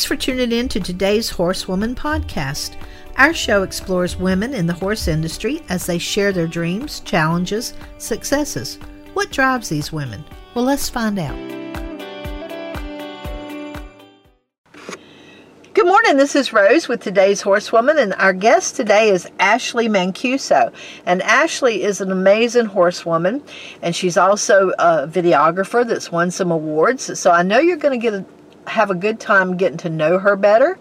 Thanks for tuning in to today's Horsewoman podcast. Our show explores women in the horse industry as they share their dreams, challenges, successes. What drives these women? Well, let's find out. Good morning. This is Rose with today's Horsewoman, and our guest today is Ashley Mancuso. And Ashley is an amazing horsewoman, and she's also a videographer that's won some awards. So I know you're going to get a, have a good time getting to know her better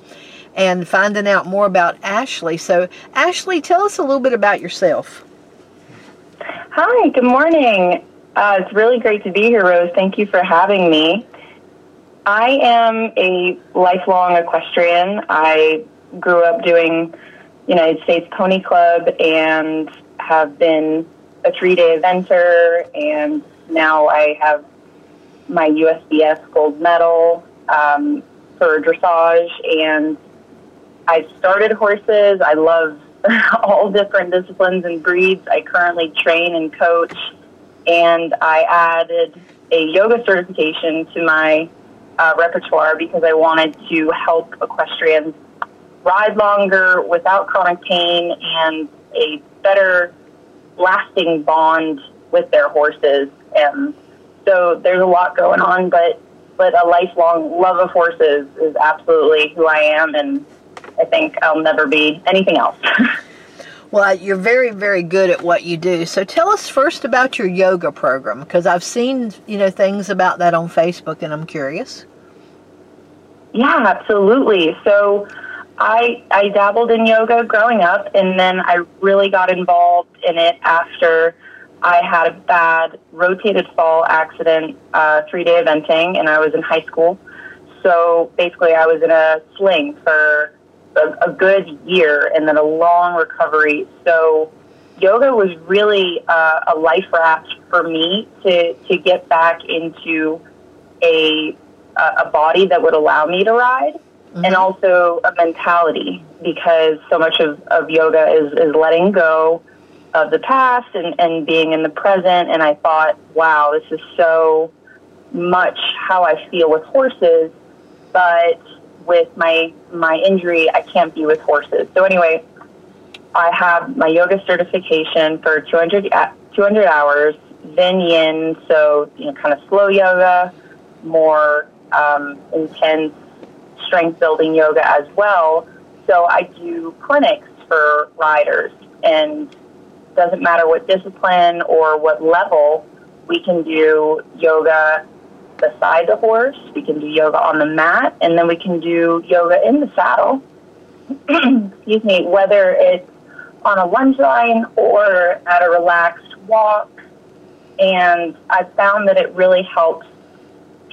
and finding out more about Ashley. So, Ashley, tell us a little bit about yourself. Hi, good morning. Uh, it's really great to be here, Rose. Thank you for having me. I am a lifelong equestrian. I grew up doing United States Pony Club and have been a three day eventer, and now I have my USDF gold medal um, for dressage. And I started horses. I love all different disciplines and breeds. I currently train and coach, and I added a yoga certification to my uh, repertoire because I wanted to help equestrians ride longer without chronic pain and a better lasting bond with their horses. And so there's a lot going on, but but a lifelong love of horses is absolutely who I am, and I think I'll never be anything else. Well, you're very, very good at what you do. So tell us first about your yoga program because I've seen, you know, things about that on Facebook and I'm curious. Yeah, absolutely. So I I dabbled in yoga growing up and then I really got involved in it after I had a bad rotated fall accident, uh, three day eventing, and I was in high school. So basically, I was in a sling for a, a good year and then a long recovery. So yoga was really uh, a life raft for me to, to get back into a, a body that would allow me to ride mm-hmm. and also a mentality because so much of, of yoga is, is letting go of the past and, and being in the present. And I thought, wow, this is so much how I feel with horses, but with my my injury, I can't be with horses. So anyway, I have my yoga certification for 200, 200 hours, then yin, so you know, kind of slow yoga, more um, intense strength building yoga as well. So I do clinics for riders, and doesn't matter what discipline or what level, we can do yoga beside the horse. We can do yoga on the mat, and then we can do yoga in the saddle. Excuse me, whether it's on a lunge line or at a relaxed walk. And I've found that it really helps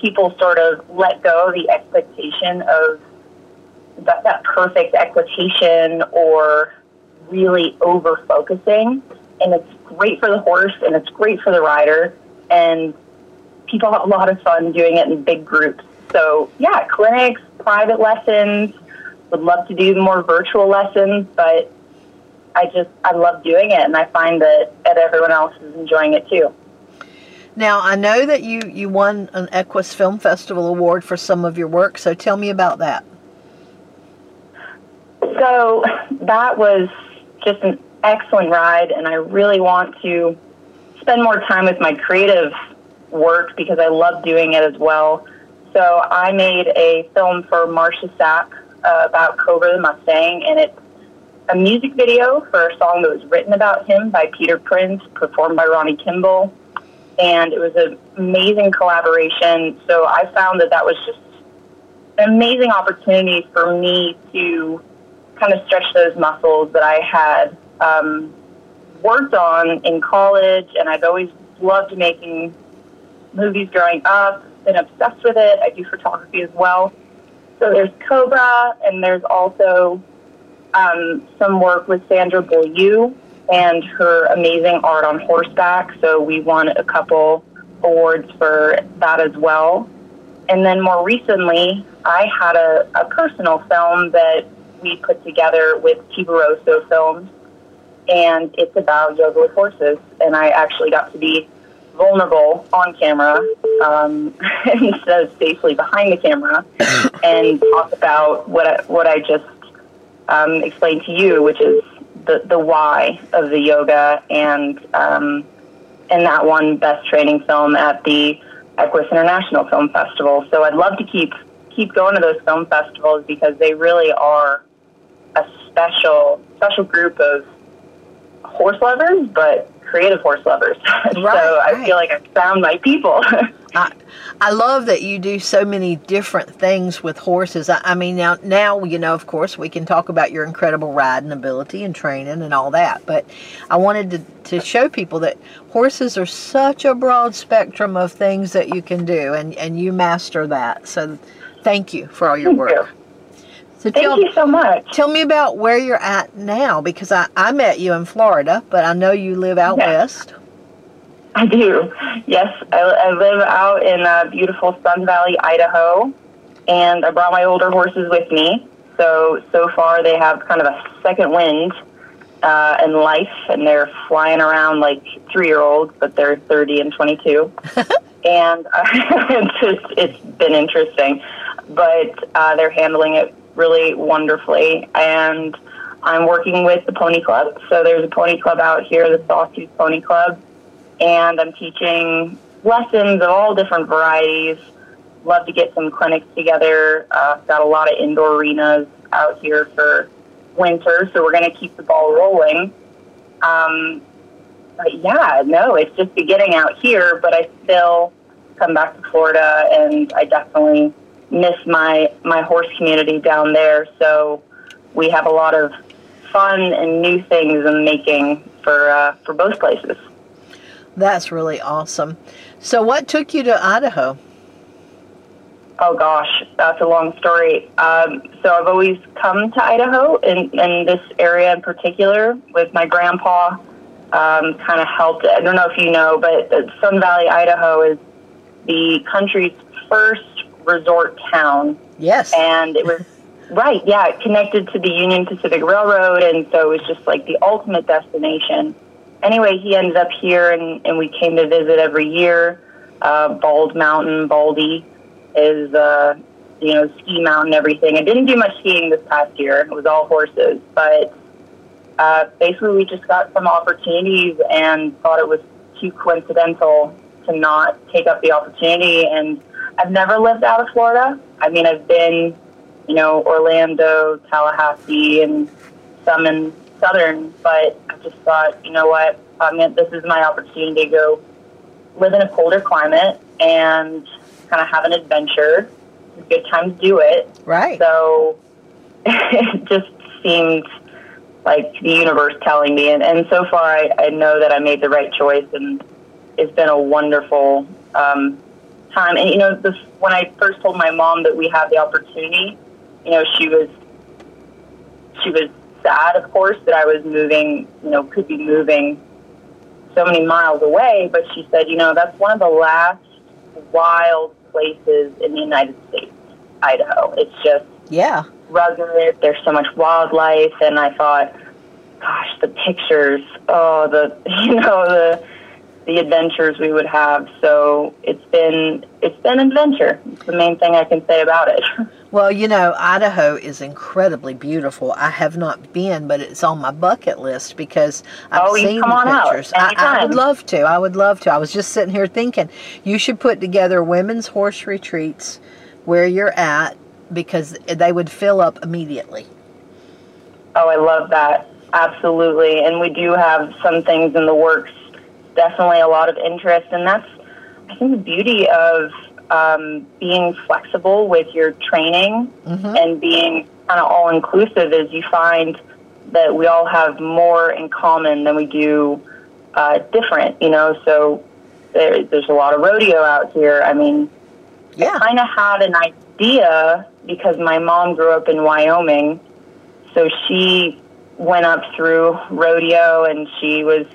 people sort of let go of the expectation of that, that perfect equitation or really over focusing. And it's great for the horse and it's great for the rider. And people have a lot of fun doing it in big groups. So, yeah, clinics, private lessons, would love to do more virtual lessons, but I just, I love doing it, and I find that, that everyone else is enjoying it too. Now, I know that you, you won an Equus Film Festival award for some of your work, so tell me about that. So, that was just an excellent ride, and I really want to spend more time with my creative work because I love doing it as well. So I made a film for Marsha Sapp uh, about Cobra the Mustang, and it's a music video for a song that was written about him by Peter Prince, performed by Ronnie Kimball, and it was an amazing collaboration. So I found that that was just an amazing opportunity for me to kind of stretch those muscles that I had um, worked on in college, and I've always loved making movies growing up, been obsessed with it. I do photography as well. So there's Cobra, and there's also um, some work with Sandra Beaulieu and her amazing art on horseback. So we won a couple awards for that as well. And then more recently, I had a, a personal film that we put together with Tiburoso Films, and it's about yoga with horses. And I actually got to be vulnerable on camera um, instead of safely behind the camera and talk about what I, what I just um, explained to you, which is the, the why of the yoga and um, and that one best training film at the Equus International Film Festival. So I'd love to keep keep going to those film festivals because they really are special special group of horse lovers, but creative horse lovers. Right, so I right. feel like I found my people. I, I love that you do so many different things with horses. I, I, mean, now, now, you know, of course, we can talk about your incredible riding ability and training and all that, but I wanted to, to show people that horses are such a broad spectrum of things that you can do, and, and you master that. So thank you for all your thank work. You. So Thank tell, you so much. Tell me about where you're at now because I, I met you in Florida, but I know you live out yes. west. I do. Yes, I, I live out in uh, beautiful Sun Valley, Idaho, and I brought my older horses with me. So, so far they have kind of a second wind uh, in life, and they're flying around like three year olds, but they're 30 and 22. and uh, it's just, it's been interesting. But uh, they're handling it really wonderfully. And I'm working with the Pony Club. So there's a Pony Club out here, the Sawtooth Pony Club. And I'm teaching lessons of all different varieties. Love to get some clinics together. Uh, got a lot of indoor arenas out here for winter, so we're going to keep the ball rolling. Um, but yeah, no, it's just beginning out here, but I still come back to Florida and I definitely miss my my horse community down there. So we have a lot of fun and new things in making for uh, for both places. That's really awesome. So, what took you to Idaho? Oh gosh, that's a long story. Um, so I've always come to Idaho in, in this area in particular with my grandpa. Um, kind of helped. I don't know if you know, but Sun Valley, Idaho, is the country's first resort town. Yes. And it was right, yeah, connected to the Union Pacific Railroad, and so it was just like the ultimate destination. Anyway, he ended up here, and, and we came to visit every year. Uh, Bald Mountain, Baldy is, uh, you know, ski mountain, everything. I didn't do much skiing this past year. It was all horses, but uh, basically we just got some opportunities and thought it was too coincidental to not take up the opportunity and I've never lived out of Florida. I mean, I've been, you know, Orlando, Tallahassee, and some in Southern, but I just thought, you know what, I mean, this is my opportunity to go live in a colder climate and kind of have an adventure. It's a good time to do it. Right. So it just seemed like the universe telling me. And, and so far, I, I know that I made the right choice, and it's been a wonderful um, time. And you know, this, when I first told my mom that we had the opportunity, you know, she was she was sad, of course, that I was moving. You know, could be moving so many miles away. But she said, you know, that's one of the last wild places in the United States, Idaho. It's just yeah rugged. There's so much wildlife, and I thought, gosh, the pictures. Oh, the you know the the adventures we would have. So it's been it's been an adventure. It's the main thing I can say about it. Well, you know, Idaho is incredibly beautiful. I have not been, but it's on my bucket list because I've oh, seen come the on pictures. I, I would love to. I would love to. I was just sitting here thinking you should put together women's horse retreats where you're at because they would fill up immediately. Oh, I love that. Absolutely. And we do have some things in the works definitely a lot of interest, and that's I think the beauty of um, being flexible with your training mm-hmm. and being kind of all inclusive is you find that we all have more in common than we do uh, different. You know, so there, there's a lot of rodeo out here. I mean, yeah. I kind of had an idea because my mom grew up in Wyoming, so she went up through rodeo and she was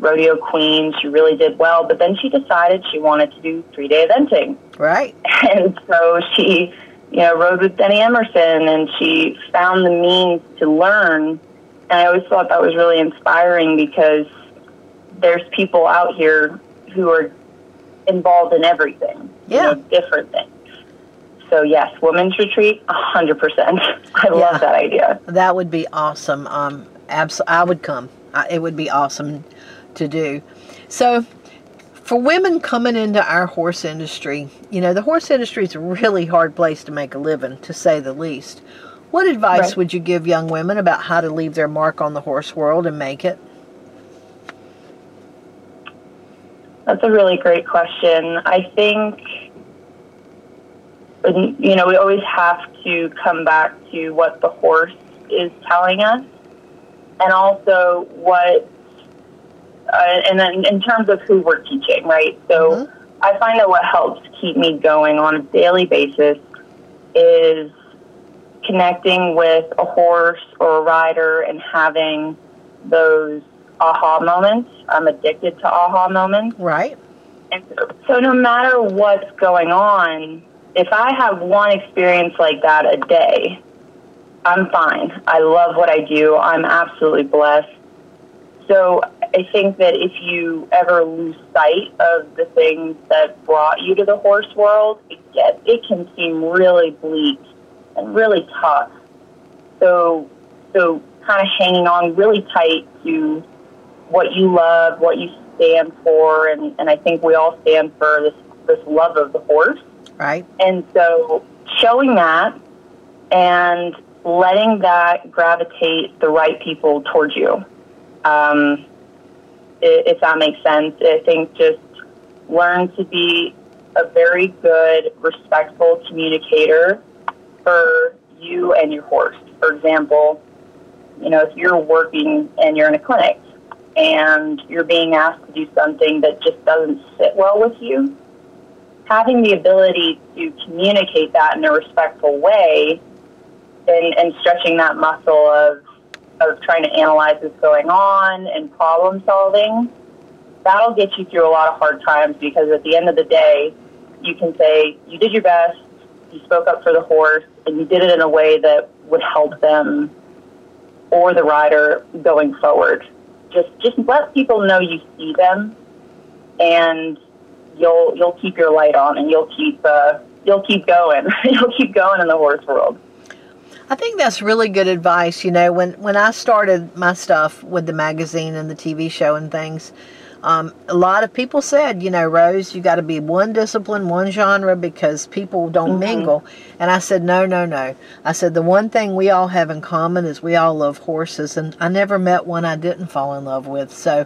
rodeo queen. She really did well, but then she decided she wanted to do three day eventing. Right. And so she, you know, rode with Denny Emerson and she found the means to learn. And I always thought that was really inspiring because there's people out here who are involved in everything. Yeah. You know, different things. So yes, women's retreat, hundred percent. I Yeah. love that idea. That would be awesome. Um, abs- I would come. I, it would be awesome to do. So, for women coming into our horse industry, you know, the horse industry is a really hard place to make a living, to say the least. What advice Right. would you give young women about how to leave their mark on the horse world and make it? That's a really great question. I think, you know, we always have to come back to what the horse is telling us and also what, uh, and then in terms of who we're teaching, right? So Mhm. I find that what helps keep me going on a daily basis is connecting with a horse or a rider and having those aha moments. I'm addicted to aha moments. Right? And so, so no matter what's going on, if I have one experience like that a day, I'm fine. I love what I do. I'm absolutely blessed. So I think that if you ever lose sight of the things that brought you to the horse world, it gets it can seem really bleak and really tough. So so kind of hanging on really tight to what you love, what you stand for, and, and I think we all stand for this this love of the horse. Right? And so showing that and letting that gravitate the right people towards you. Um, if that makes sense, I think just learn to be a very good, respectful communicator for you and your horse. For example, you know, if you're working and you're in a clinic and you're being asked to do something that just doesn't sit well with you, having the ability to communicate that in a respectful way and, and stretching that muscle of, of trying to analyze what's going on and problem solving, that'll get you through a lot of hard times because at the end of the day, you can say, you did your best, you spoke up for the horse, and you did it in a way that would help them or the rider going forward. Just just let people know you see them, and you'll you'll keep your light on, and you'll keep uh, you'll keep going. you'll keep going in the horse world. I think that's really good advice. You know, when when I started my stuff with the magazine and the TV show and things, um, a lot of people said, you know, Rose, you got to be one discipline, one genre because people don't Mhm. mingle. And I said, no, no, no. I said the one thing we all have in common is we all love horses, and I never met one I didn't fall in love with. So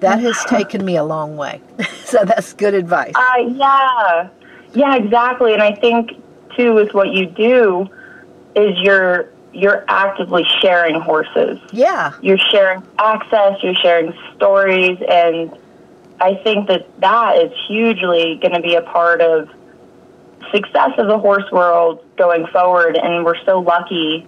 that has taken me a long way. so that's good advice. Uh, yeah, yeah, exactly. And I think too with what you do is you're you're actively sharing horses. Yeah, You're sharing access. You're sharing stories, and I think that that is hugely going to be a part of success of the horse world going forward. And we're so lucky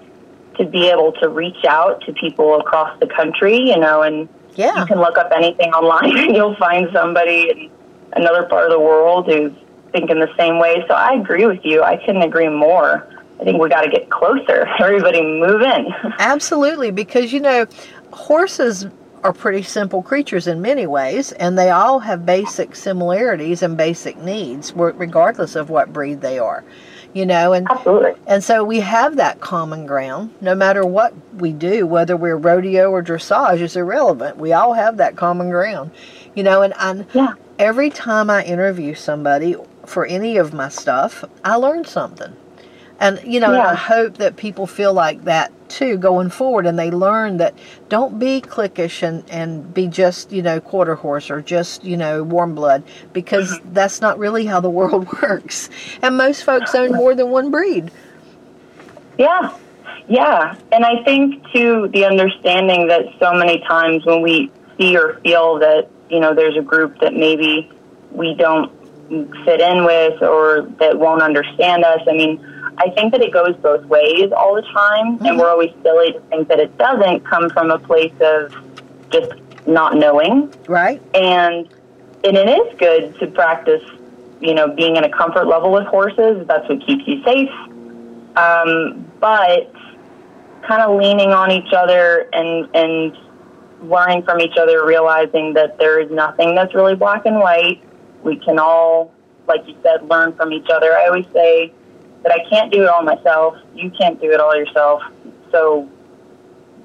to be able to reach out to people across the country, you know, and yeah. you can look up anything online and you'll find somebody in another part of the world who's thinking the same way. So I agree with you. I couldn't agree more. I think we got to get closer. Everybody move in. Absolutely, because you know, horses are pretty simple creatures in many ways, and they all have basic similarities and basic needs, regardless of what breed they are. You know, and Absolutely. and so we have that common ground. No matter what we do, whether we're rodeo or dressage, is irrelevant. We all have that common ground. You know, and I, Yeah. every time I interview somebody for any of my stuff, I learn something. And you know, and I hope that people feel like that too going forward and they learn that don't be cliquish and, and be just, you know, quarter horse or just, you know, warm blood because mm-hmm. that's not really how the world works. And most folks own more than one breed. Yeah. Yeah. And I think, too, the understanding that so many times when we see or feel that, you know, there's a group that maybe we don't fit in with or that won't understand us, I mean, I think that it goes both ways all the time. And we're always silly to think that it doesn't come from a place of just not knowing. Right? and and it is good to practice you know being in a comfort level with horses that's what keeps you safe um, but kind of leaning on each other and and learning from each other, realizing that there is nothing that's really black and white. We can all, like you said, learn from each other. I always say that I can't do it all myself. You can't do it all yourself. So,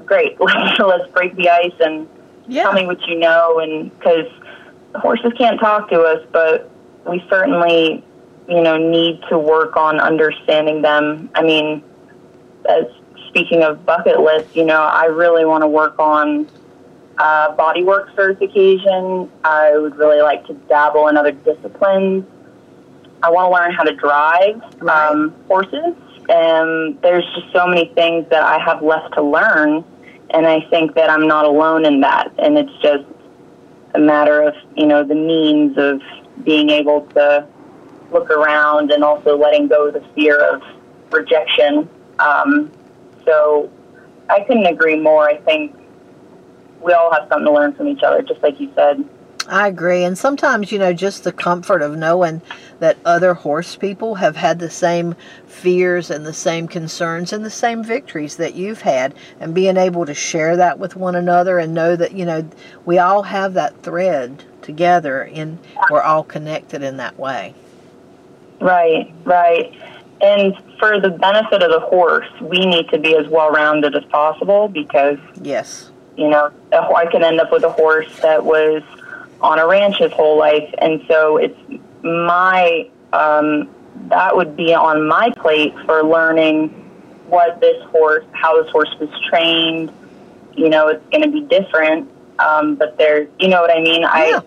great. Let's break the ice and Yeah. tell me what you know. And because horses can't talk to us, but we certainly, you know, need to work on understanding them. I mean, as speaking of bucket lists, you know, I really want to work on uh, bodywork certification. I would really like to dabble in other disciplines. I want to learn how to drive Right. um, horses. And there's just so many things that I have left to learn. And I think that I'm not alone in that. And it's just a matter of, you know, the means of being able to look around and also letting go of the fear of rejection. Um, so I couldn't agree more. I think we all have something to learn from each other, just like you said. I agree. And sometimes, you know, just the comfort of knowing that other horse people have had the same fears and the same concerns and the same victories that you've had, and being able to share that with one another and know that, you know, we all have that thread together and we're all connected in that way. Right, right. And for the benefit of the horse, we need to be as well rounded as possible because, Yes. You know, I could end up with a horse that was on a ranch his whole life. And so it's my, um, that would be on my plate for learning what this horse, how this horse was trained. You know, it's going to be different. Um, but there's, you know what I mean? Yeah. I,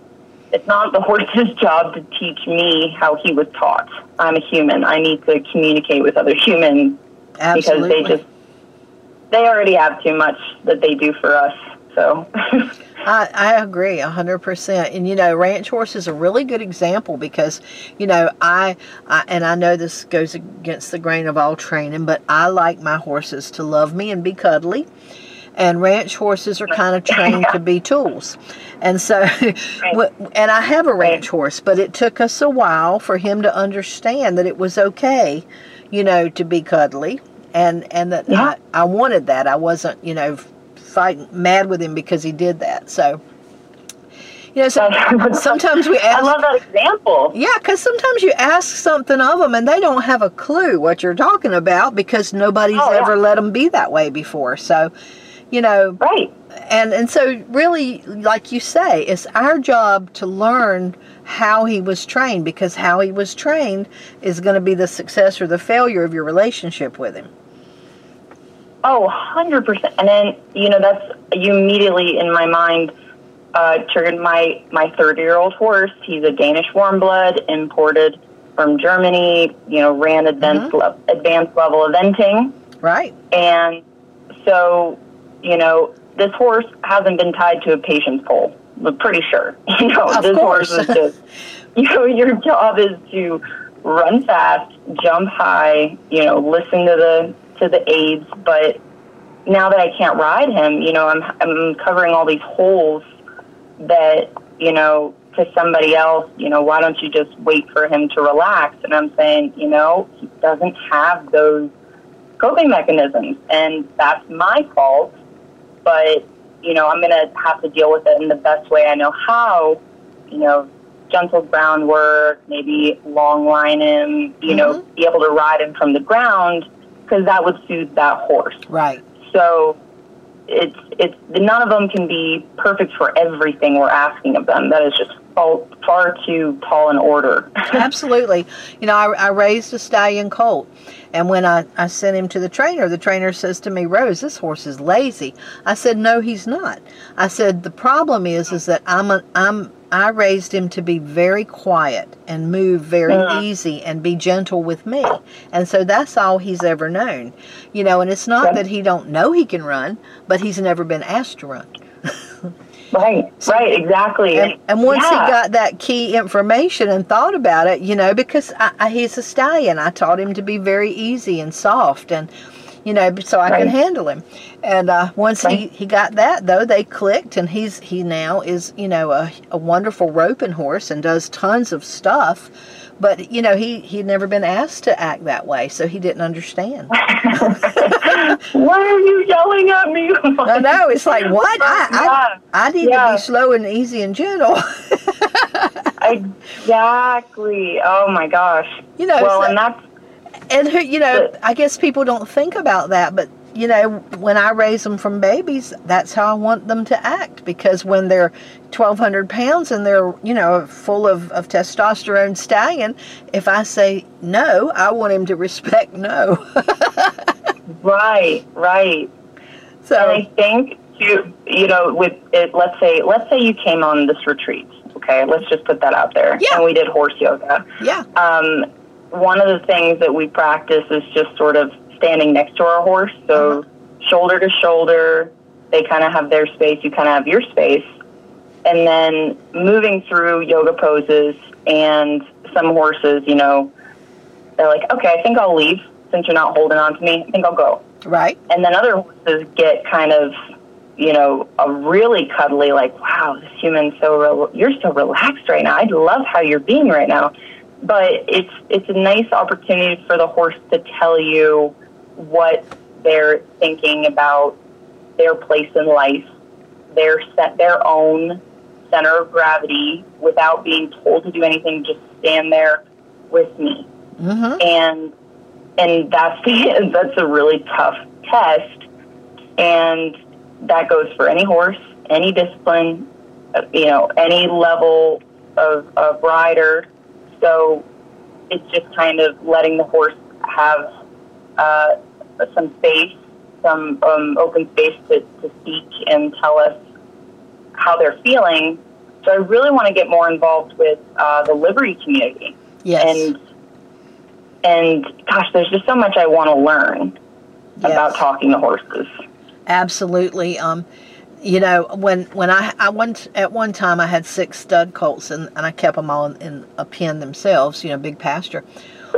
it's not the horse's job to teach me how he was taught. I'm a human. I need to communicate with other humans Absolutely. because they just they already have too much that they do for us. So I, I agree a hundred percent. And you know, ranch horse is a really good example because, you know, I, I and I know this goes against the grain of all training, but I like my horses to love me and be cuddly. And ranch horses are kind of trained to be tools. And so, w- and I have a ranch horse, but it took us a while for him to understand that it was okay, you know, to be cuddly. And, and that Yeah. I, I wanted that. I wasn't, you know, fighting mad with him because he did that. So, you know, so, sometimes we ask. I love that example. Yeah, because sometimes you ask something of them and they don't have a clue what you're talking about because nobody's Oh, yeah. ever let them be that way before. So, you know, Right. and and so really, like you say, it's our job to learn how he was trained because how he was trained is going to be the success or the failure of your relationship with him. Oh, 100%. And then, you know, that's, you immediately in my mind uh, triggered my, my 30 year old horse. He's a Danish warm blood imported from Germany, you know, ran advanced, le- advanced level eventing. Right? And so, you know, this horse hasn't been tied to a patience pole. Pretty sure. You know, Of this course. horse is just, you know, your job is to run fast, jump high, you know, listen to the to the aids. But now that I can't ride him, you know, I'm I'm covering all these holes that you know to somebody else. You know, why don't you just wait for him to relax? And I'm saying, you know, he doesn't have those coping mechanisms, and that's my fault. But you know, I'm gonna have to deal with it in the best way I know how. You know, gentle groundwork, maybe long line him. You know, mm-hmm. be able to ride him from the ground because that would soothe that horse. Right. So it's it's none of them can be perfect for everything we're asking of them. That is just far, far too tall an order. Absolutely. You know, I, I raised a stallion colt, and when I, I sent him to the trainer, the trainer says to me, Rose, this horse is lazy. I said, No, he's not. I said, The problem is, is that I'm, a, I'm, I raised him to be very quiet and move very Mhm. easy and be gentle with me. And so that's all he's ever known. You know, and it's not Okay. that he don't know he can run, but he's never been asked to run. right, right, exactly. And, and once yeah. he got that key information and thought about it, you know, because I, I, he's a stallion, I taught him to be very easy and soft, and you know, so I can handle him. And uh, once he, he got that, though, they clicked, and he's he now is you know a, a wonderful roping horse and does tons of stuff. But you know he he'd never been asked to act that way, so he didn't understand. Why are you yelling at me? I know it's like what I. I, I need Yeah. to be slow and easy and gentle. exactly. Oh my gosh. you know, Well, so- and that's and who you know But- i guess people don't think about that but you know when i raise them from babies that's how i want them to act because when they're 1200 pounds and they're you know full of, of testosterone stallion if i say no i want him to respect no right, right. And so I think you, you know, with it, let's say, let's say you came on this retreat. Okay, let's just put that out there. Yeah. And we did horse yoga. yeah Um, one of the things that we practice is just sort of standing next to our horse, so shoulder to shoulder. They kind of have their space. You kind of have your space, and then moving through yoga poses. And some horses, you know, they're like, "Okay, I think I'll leave since you're not holding on to me. I think I'll go." right and then other horses get kind of you know a really cuddly like wow this human's so you're so relaxed right now i love how you're being right now but it's it's a nice opportunity for the horse to tell you what they're thinking about their place in life their set their own center of gravity without being told to do anything just stand there with me. Mm-hmm. and and that's the that's a really tough test. And that goes for any horse any discipline uh, you know any level of, of rider. So it's just kind of letting the horse have uh, some space some um, open space to, to speak and tell us how they're feeling so i really want to get more involved with uh, the liberty community yes and and gosh, there's just so much I want to learn Yes. about talking to horses. Absolutely. Um, you know, when when I I went at one time, I had six stud colts, and, and I kept them all in, in a pen themselves. You know, big pasture.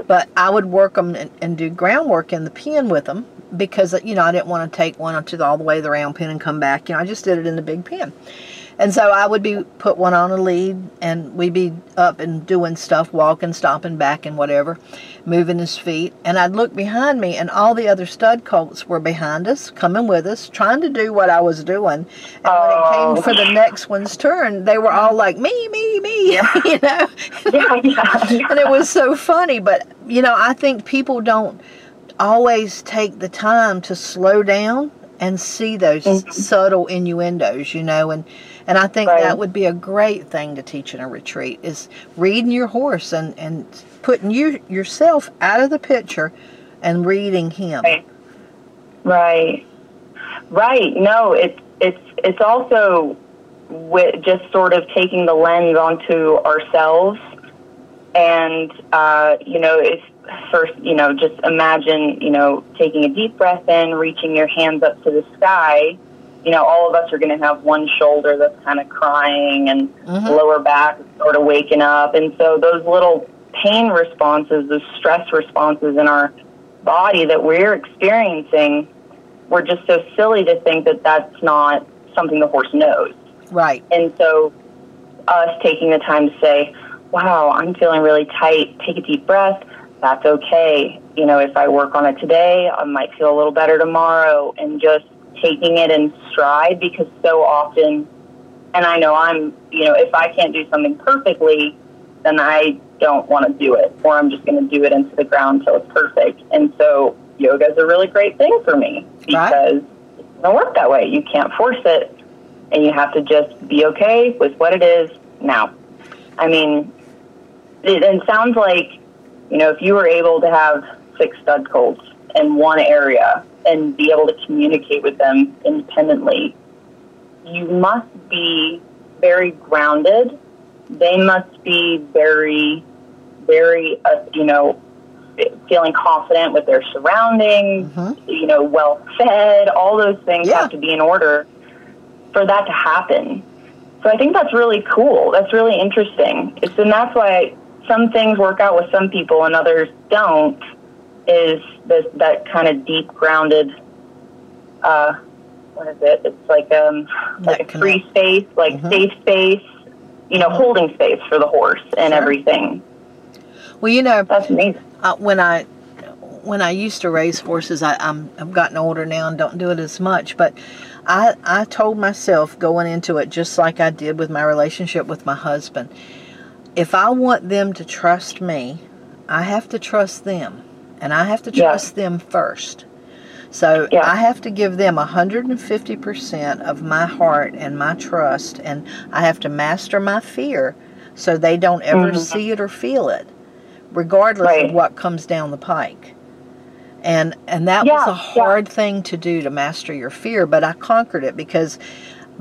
But I would work them and, and do groundwork in the pen with them because you know I didn't want to take one to the, all the way the round pen and come back. You know, I just did it in the big pen. And so I would be put one on a lead, and we'd be up and doing stuff, walking, stopping back, and whatever, moving his feet. And I'd look behind me, and all the other stud colts were behind us, coming with us, trying to do what I was doing. And when it Oh. came for the next one's turn, they were all like, me, me, me, you know? Yeah, yeah. and it was so funny. But, you know, I think people don't always take the time to slow down and see those Mhm. subtle innuendos, you know, and and I think Right. that would be a great thing to teach in a retreat is reading your horse and and putting you yourself out of the picture and reading him. Right. Right. Right. No, it's it's it's also with just sort of taking the lens onto ourselves, and uh, you know, if first, you know, just imagine, you know, taking a deep breath in, reaching your hands up to the sky. You know, all of us are going to have one shoulder that's kind of crying, and Mhm. lower back sort of waking up, and so those little pain responses, those stress responses in our body that we're experiencing, we're just so silly to think that that's not something the horse knows. Right. And so, us taking the time to say, wow, I'm feeling really tight, take a deep breath, that's okay. You know, if I work on it today, I might feel a little better tomorrow, and just taking it in stride because so often, and I know I'm, you know, if I can't do something perfectly, then I don't want to do it, or I'm just going to do it into the ground until it's perfect. And so, yoga is a really great thing for me Right. because it doesn't work that way. You can't force it, and you have to just be okay with what it is now. I mean, it, it sounds like, you know, if you were able to have six stud colts in one area and be able to communicate with them independently, you must be very grounded. They must be very, very, uh, you know, feeling confident with their surroundings, Mhm. you know, well fed. All those things Yeah. have to be in order for that to happen. So I think that's really cool. That's really interesting. It's, and that's why some things work out with some people and others don't. Is this that kind of deep grounded? Uh, what is it? It's like um like a free space, like Mhm. safe space. You know, holding space for the horse and Sure. everything. Well, you know, That's amazing. uh, when I when I used to raise horses, I, I'm I've gotten older now and don't do it as much. But I I told myself going into it just like I did with my relationship with my husband. If I want them to trust me, I have to trust them, and I have to Yeah. trust them first. So Yeah. I have to give them 150% of my heart and my trust, and I have to master my fear so they don't ever Mhm. see it or feel it, regardless Right. of what comes down the pike. And and that was Yeah, a yeah. hard thing to do to master your fear, but I conquered it because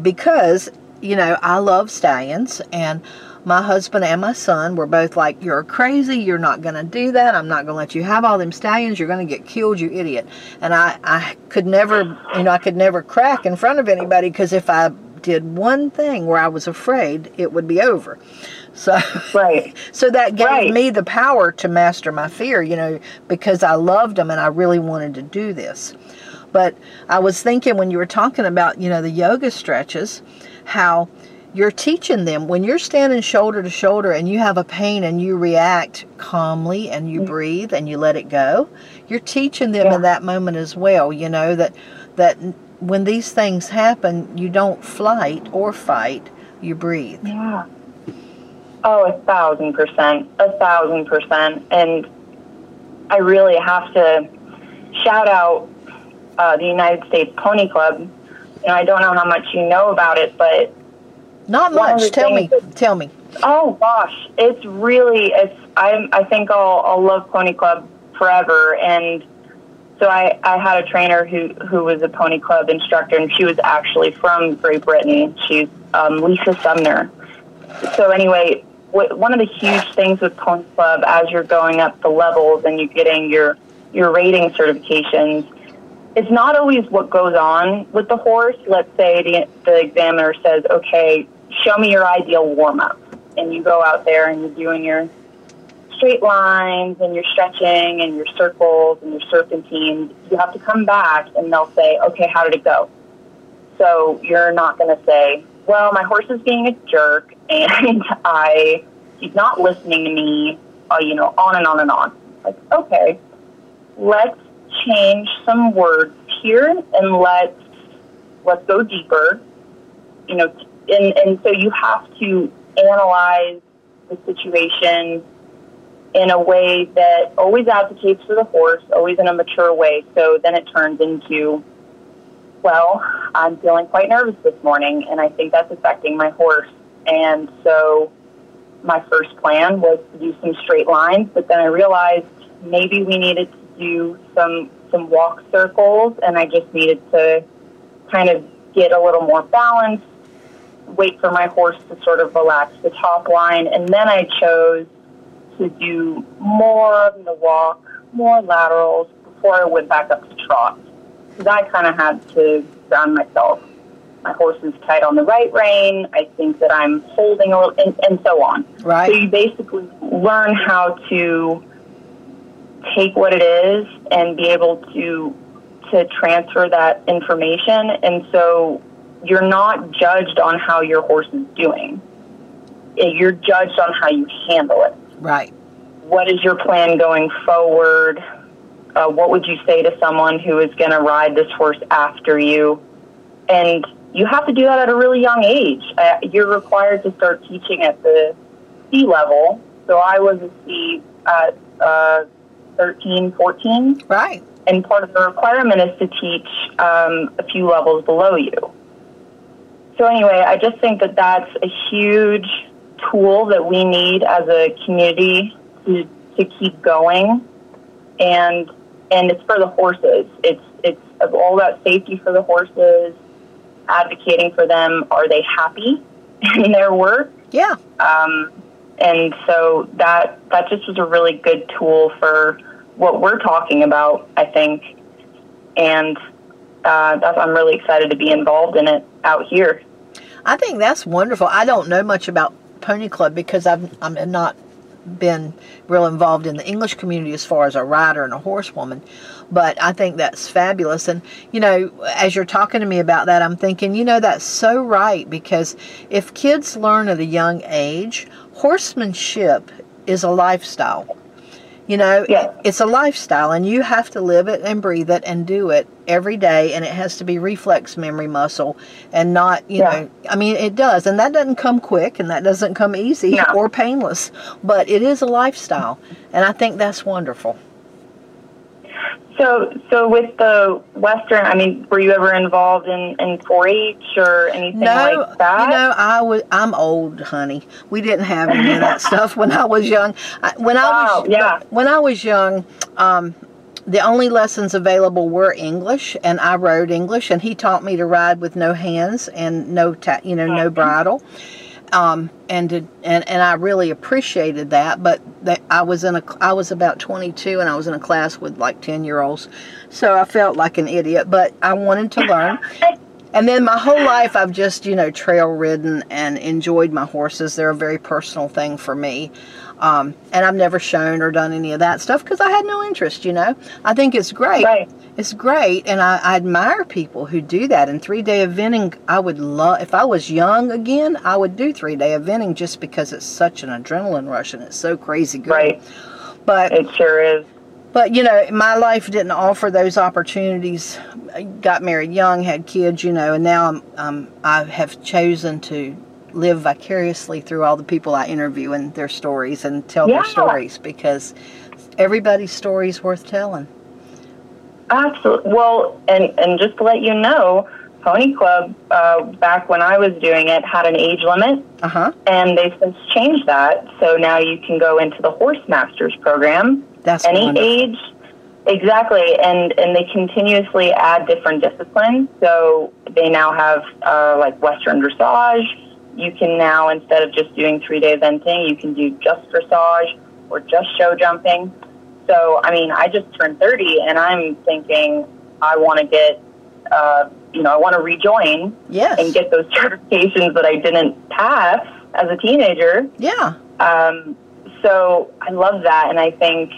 because you know I love stallions and my husband and my son were both like, You're crazy, you're not gonna do that, I'm not gonna let you have all them stallions, you're gonna get killed, you idiot. And I, I could never you know, I could never crack in front of anybody because if I did one thing where I was afraid, it would be over. So Right. so that gave Right. me the power to master my fear, you know, because I loved them and I really wanted to do this. But I was thinking when you were talking about, you know, the yoga stretches, how you're teaching them when you're standing shoulder to shoulder and you have a pain and you react calmly and you breathe and you let it go, you're teaching them Yeah. in that moment as well, you know, that that when these things happen, you don't flight or fight, you breathe. Yeah. Oh, a thousand percent. A thousand percent. And I really have to shout out uh, the United States Pony Club. You know, I don't know how much you know about it, but Not much. Tell me. things Tell me. oh gosh, it's really it's. I'm. I think I'll I'll love Pony Club forever. And so I I had a trainer who who was a Pony Club instructor, and she was actually from Great Britain. She's um, Lisa Sumner. So anyway, one of the huge things with Pony Club as you're going up the levels and you're getting your your rating certifications, it's not always what goes on with the horse. Let's say the, the examiner says, okay, show me your ideal warm up. And you go out there and you're doing your straight lines and your stretching and your circles and your serpentines. You have to come back and they'll say, okay, how did it go? So you're not going to say, well, my horse is being a jerk and I, he's not listening to me, uh, you know, on and on and on. Like, okay, let's change some words here and let's let's go deeper. You know, and and so you have to analyze the situation in a way that always advocates for the horse, always in a mature way. So then it turns into, well, I'm feeling quite nervous this morning, and I think that's affecting my horse. And so my first plan was to do some straight lines, but then I realized maybe we needed to do some some walk circles, and I just needed to kind of get a little more balance, wait for my horse to sort of relax the top line, and then I chose to do more of the walk, more laterals before I went back up to trot. Because I kind of had to ground myself. My horse is tight on the right rein. I think that I'm holding a little, and, and so on. Right. So you basically learn how to take what it is and be able to to transfer that information. And so you're not judged on how your horse is doing. You're judged on how you handle it. Right. What is your plan going forward? Uh, what would you say to someone who is going to ride this horse after you? And you have to do that at a really young age. Uh, you're required to start teaching at the C level. So I was a C at uh, 13, 14 Right. and part of the requirement is to teach um, a few levels below you. So anyway, I just think that that's a huge tool that we need as a community to to keep going, and and it's for the horses. It's it's all about safety for the horses, advocating for them. Are they happy in their work? Yeah. Um, and so that that just was a really good tool for what we're talking about, I think. And uh, that's, I'm really excited to be involved in it out here. I think that's wonderful. I don't know much about Pony Club because I've I'm not been real involved in the English community as far as a rider and a horsewoman, but I think that's fabulous. And you know, as you're talking to me about that, I'm thinking, you know, that's so right because if kids learn at a young age, horsemanship is a lifestyle. You know, Yeah. it's a lifestyle, and you have to live it and breathe it and do it every day, and it has to be reflex memory muscle and not, you Yeah. know, I mean, it does, and that doesn't come quick and that doesn't come easy or painless, but it is a lifestyle, and I think that's wonderful. So, so with the Western, I mean, were you ever involved in, in 4-H or anything No, like that? No, you know, I was. I'm old, honey. We didn't have any of that stuff when I was young. I, when I was yeah. when I was young, um, the only lessons available were English, and I rode English, and he taught me to ride with no hands and no, ta- you know, no bridle. Um, and, and and I really appreciated that, but that I was in a I was about 22 and I was in a class with like 10 year olds, so I felt like an idiot. But I wanted to learn, and then my whole life, I've just, you know, trail ridden and enjoyed my horses. They're a very personal thing for me. Um, and I've never shown or done any of that stuff because I had no interest, you know. I think it's great. Right. It's great. And I, I admire people who do that. And three day eventing, I would love, if I was young again, I would do three day eventing just because it's such an adrenaline rush and it's so crazy good. Right. But It sure is. but you know, my life didn't offer those opportunities. I got married young, had kids, you know, and now I'm, um, I have chosen to live vicariously through all the people I interview and their stories and tell Yeah. their stories because everybody's story is worth telling. Absolutely. Well, and and just to let you know, Pony Club, uh, back when I was doing it, had an age limit, Uh huh. and they've since changed that. So now you can go into the Horse Masters program, That's any wonderful. age. Exactly, and and they continuously add different disciplines. So they now have uh, like Western dressage. You can now instead of just doing three day eventing, you can do just dressage or just show jumping. So I mean, I just turned thirty, and I'm thinking I want to get, uh, you know, I want to rejoin Yes. and get those certifications that I didn't pass as a teenager. yeah. Um, so I love that, and I think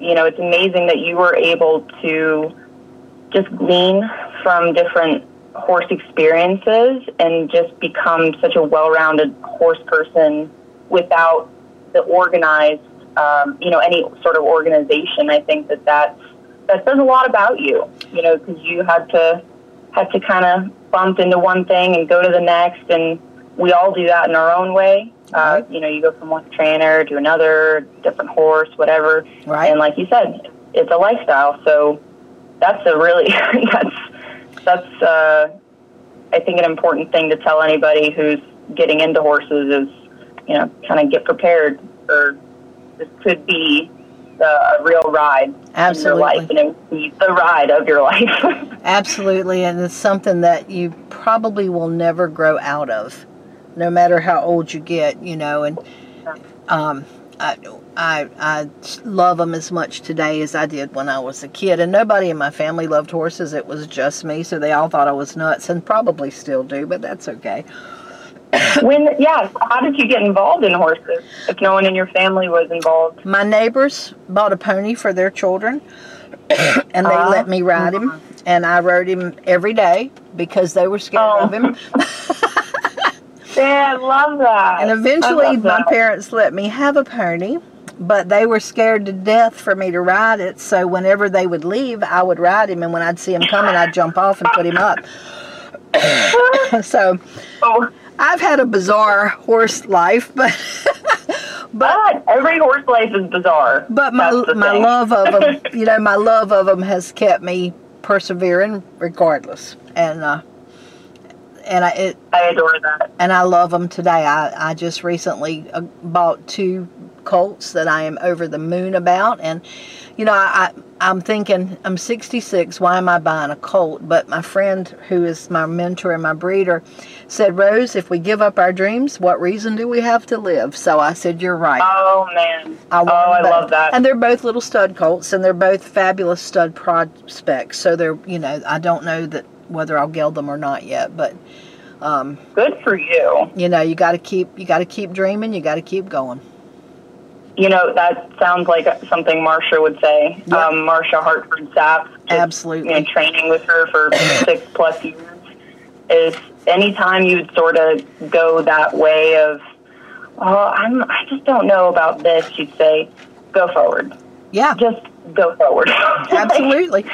you know it's amazing that you were able to just glean from different horse experiences and just become such a well-rounded horse person without the organized, um, you know, any sort of organization. I think that that's, that says a lot about you, you know, because you had to had to kind of bump into one thing and go to the next, and we all do that in our own way. Uh, Right. you know, you go from one trainer to another, different horse, whatever. Right. And like you said, it's a lifestyle. So that's a really that's that's uh, I think an important thing to tell anybody who's getting into horses is you know kind of get prepared for this could be the, a real ride in your life, and it would be the ride of your life. Absolutely, and it's something that you probably will never grow out of, no matter how old you get, you know. And um, I, I, I love them as much today as I did when I was a kid. And nobody in my family loved horses; it was just me, so they all thought I was nuts, and probably still do, but that's okay. when yeah, how did you get involved in horses if no one in your family was involved? My neighbors bought a pony for their children, and they Ah. let me ride him, and I rode him every day because they were scared Oh. of him. Yeah, I love that. And eventually, my parents let me have a pony, but they were scared to death for me to ride it. So whenever they would leave, I would ride him, and when I'd see him coming, I'd jump off and put him up. so Oh, I've had a bizarre horse life, but but every horse life is bizarre. but my my thing. love of them, you know, my love of them has kept me persevering regardless, and uh, and I it I adore that. and I love them today. I, I just recently uh, bought two colts that I am over the moon about, and you know I, I I'm thinking I'm 66. Why am I buying a colt? But my friend, who is my mentor and my breeder, said, Rose, if we give up our dreams, what reason do we have to live? So I said, You're right. Oh man. I oh, I them love that. And they're both little stud colts, and they're both fabulous stud prospects. So they're, you know, I don't know that whether I'll geld them or not yet, but um, Good for you. you know, you got to keep, you got to keep dreaming. You got to keep going. You know that sounds like something Marsha would say. Yeah. Um, Marsha Hartford Sapp. just, Absolutely. You know, training with her for six plus years is anytime you'd sort of go that way of, oh, I'm, I just don't know about this. you'd say, go forward. Yeah. just go forward. Absolutely.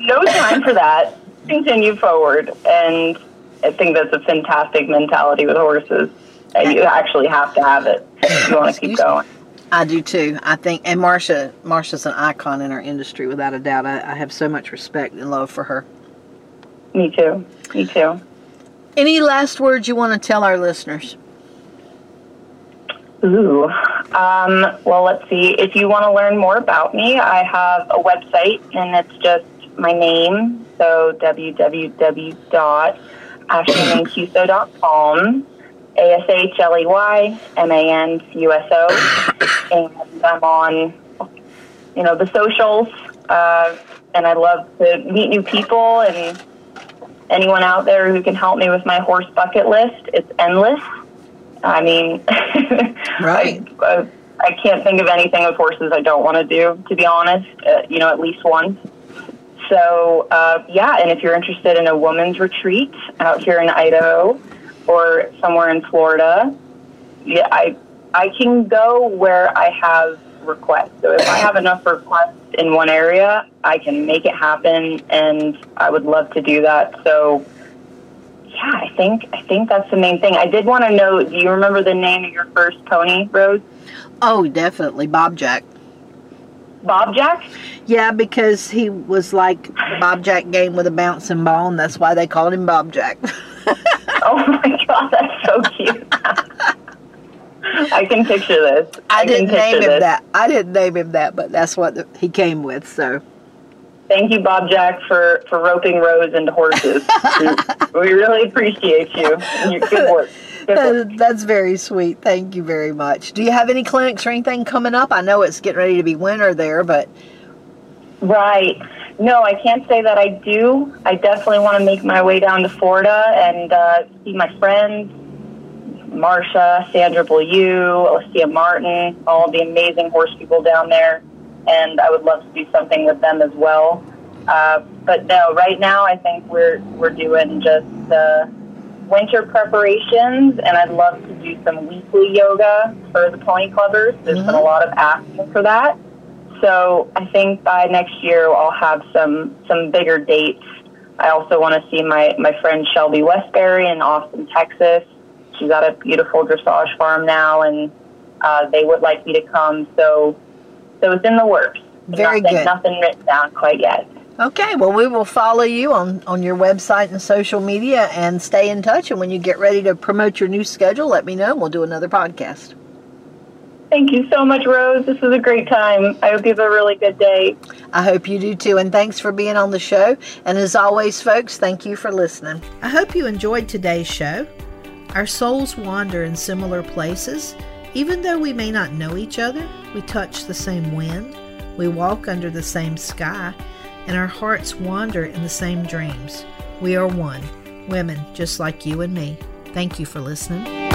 no time for that. Continue forward. And I think that's a fantastic mentality with horses. Uh, You actually have to have it if you want to keep going. I do too. I think, and Marsha, Marsha's an icon in our industry without a doubt. I, I have so much respect and love for her. Me too. Me too. Any last words you want to tell our listeners? Ooh. Um, well, let's see. If you want to learn more about me, I have a website, and it's just my name. So www.ashleymancuso.com. A S H L E Y M A N C U S O. And I'm on, you know, the socials. Uh, and I love to meet new people and anyone out there who can help me with my horse bucket list. It's endless. I mean, Right. I, uh, I can't think of anything with horses I don't want to do, to be honest, uh, you know, at least once. So, uh, yeah, and if you're interested in a woman's retreat out here in Idaho or somewhere in Florida, yeah, I, I can go where I have requests. So if I have enough requests in one area, I can make it happen, and I would love to do that. So, yeah, I think I think that's the main thing. I did want to know. Do you remember the name of your first pony, Rose? Oh, definitely, Bob Jack. Bob Jack. Yeah, because he was like Bob Jack game with a bouncing ball, and that's why they called him Bob Jack. Oh my god, that's so cute. I can picture this. I can didn't name him this. that. I didn't name him that, but that's what the, he came with. So Thank you, Bob Jack, for, for roping Rose into horses. we, we really appreciate you. and your good work. That's very sweet. Thank you very much. Do you have any clinics or anything coming up? I know it's getting ready to be winter there, but Right. No, I can't say that I do. I definitely want to make my way down to Florida and uh, see my friends, Marsha, Sandra Beaulieu, Alicia Martin, all the amazing horse people down there. And I would love to do something with them as well. Uh, but no, right now I think we're we're doing just uh, winter preparations, and I'd love to do some weekly yoga for the pony clubbers. There's been a lot of asking for that. So I think by next year I'll have some some bigger dates. I also want to see my my friend Shelby Westbury in Austin, Texas. She's got a beautiful dressage farm now, and uh, they would like me to come. So so it's in the works. Very nothing, good. Nothing written down quite yet. Okay. Well, we will follow you on on your website and social media, and stay in touch. And when you get ready to promote your new schedule, let me know. and We'll do another podcast. Thank you so much, Rose. This was a great time. I hope you have a really good day. I hope you do too, and thanks for being on the show. And as always, folks, thank you for listening. I hope you enjoyed today's show. Our souls wander in similar places. Even though we may not know each other, we touch the same wind, we walk under the same sky, and our hearts wander in the same dreams. We are one, women just like you and me. Thank you for listening.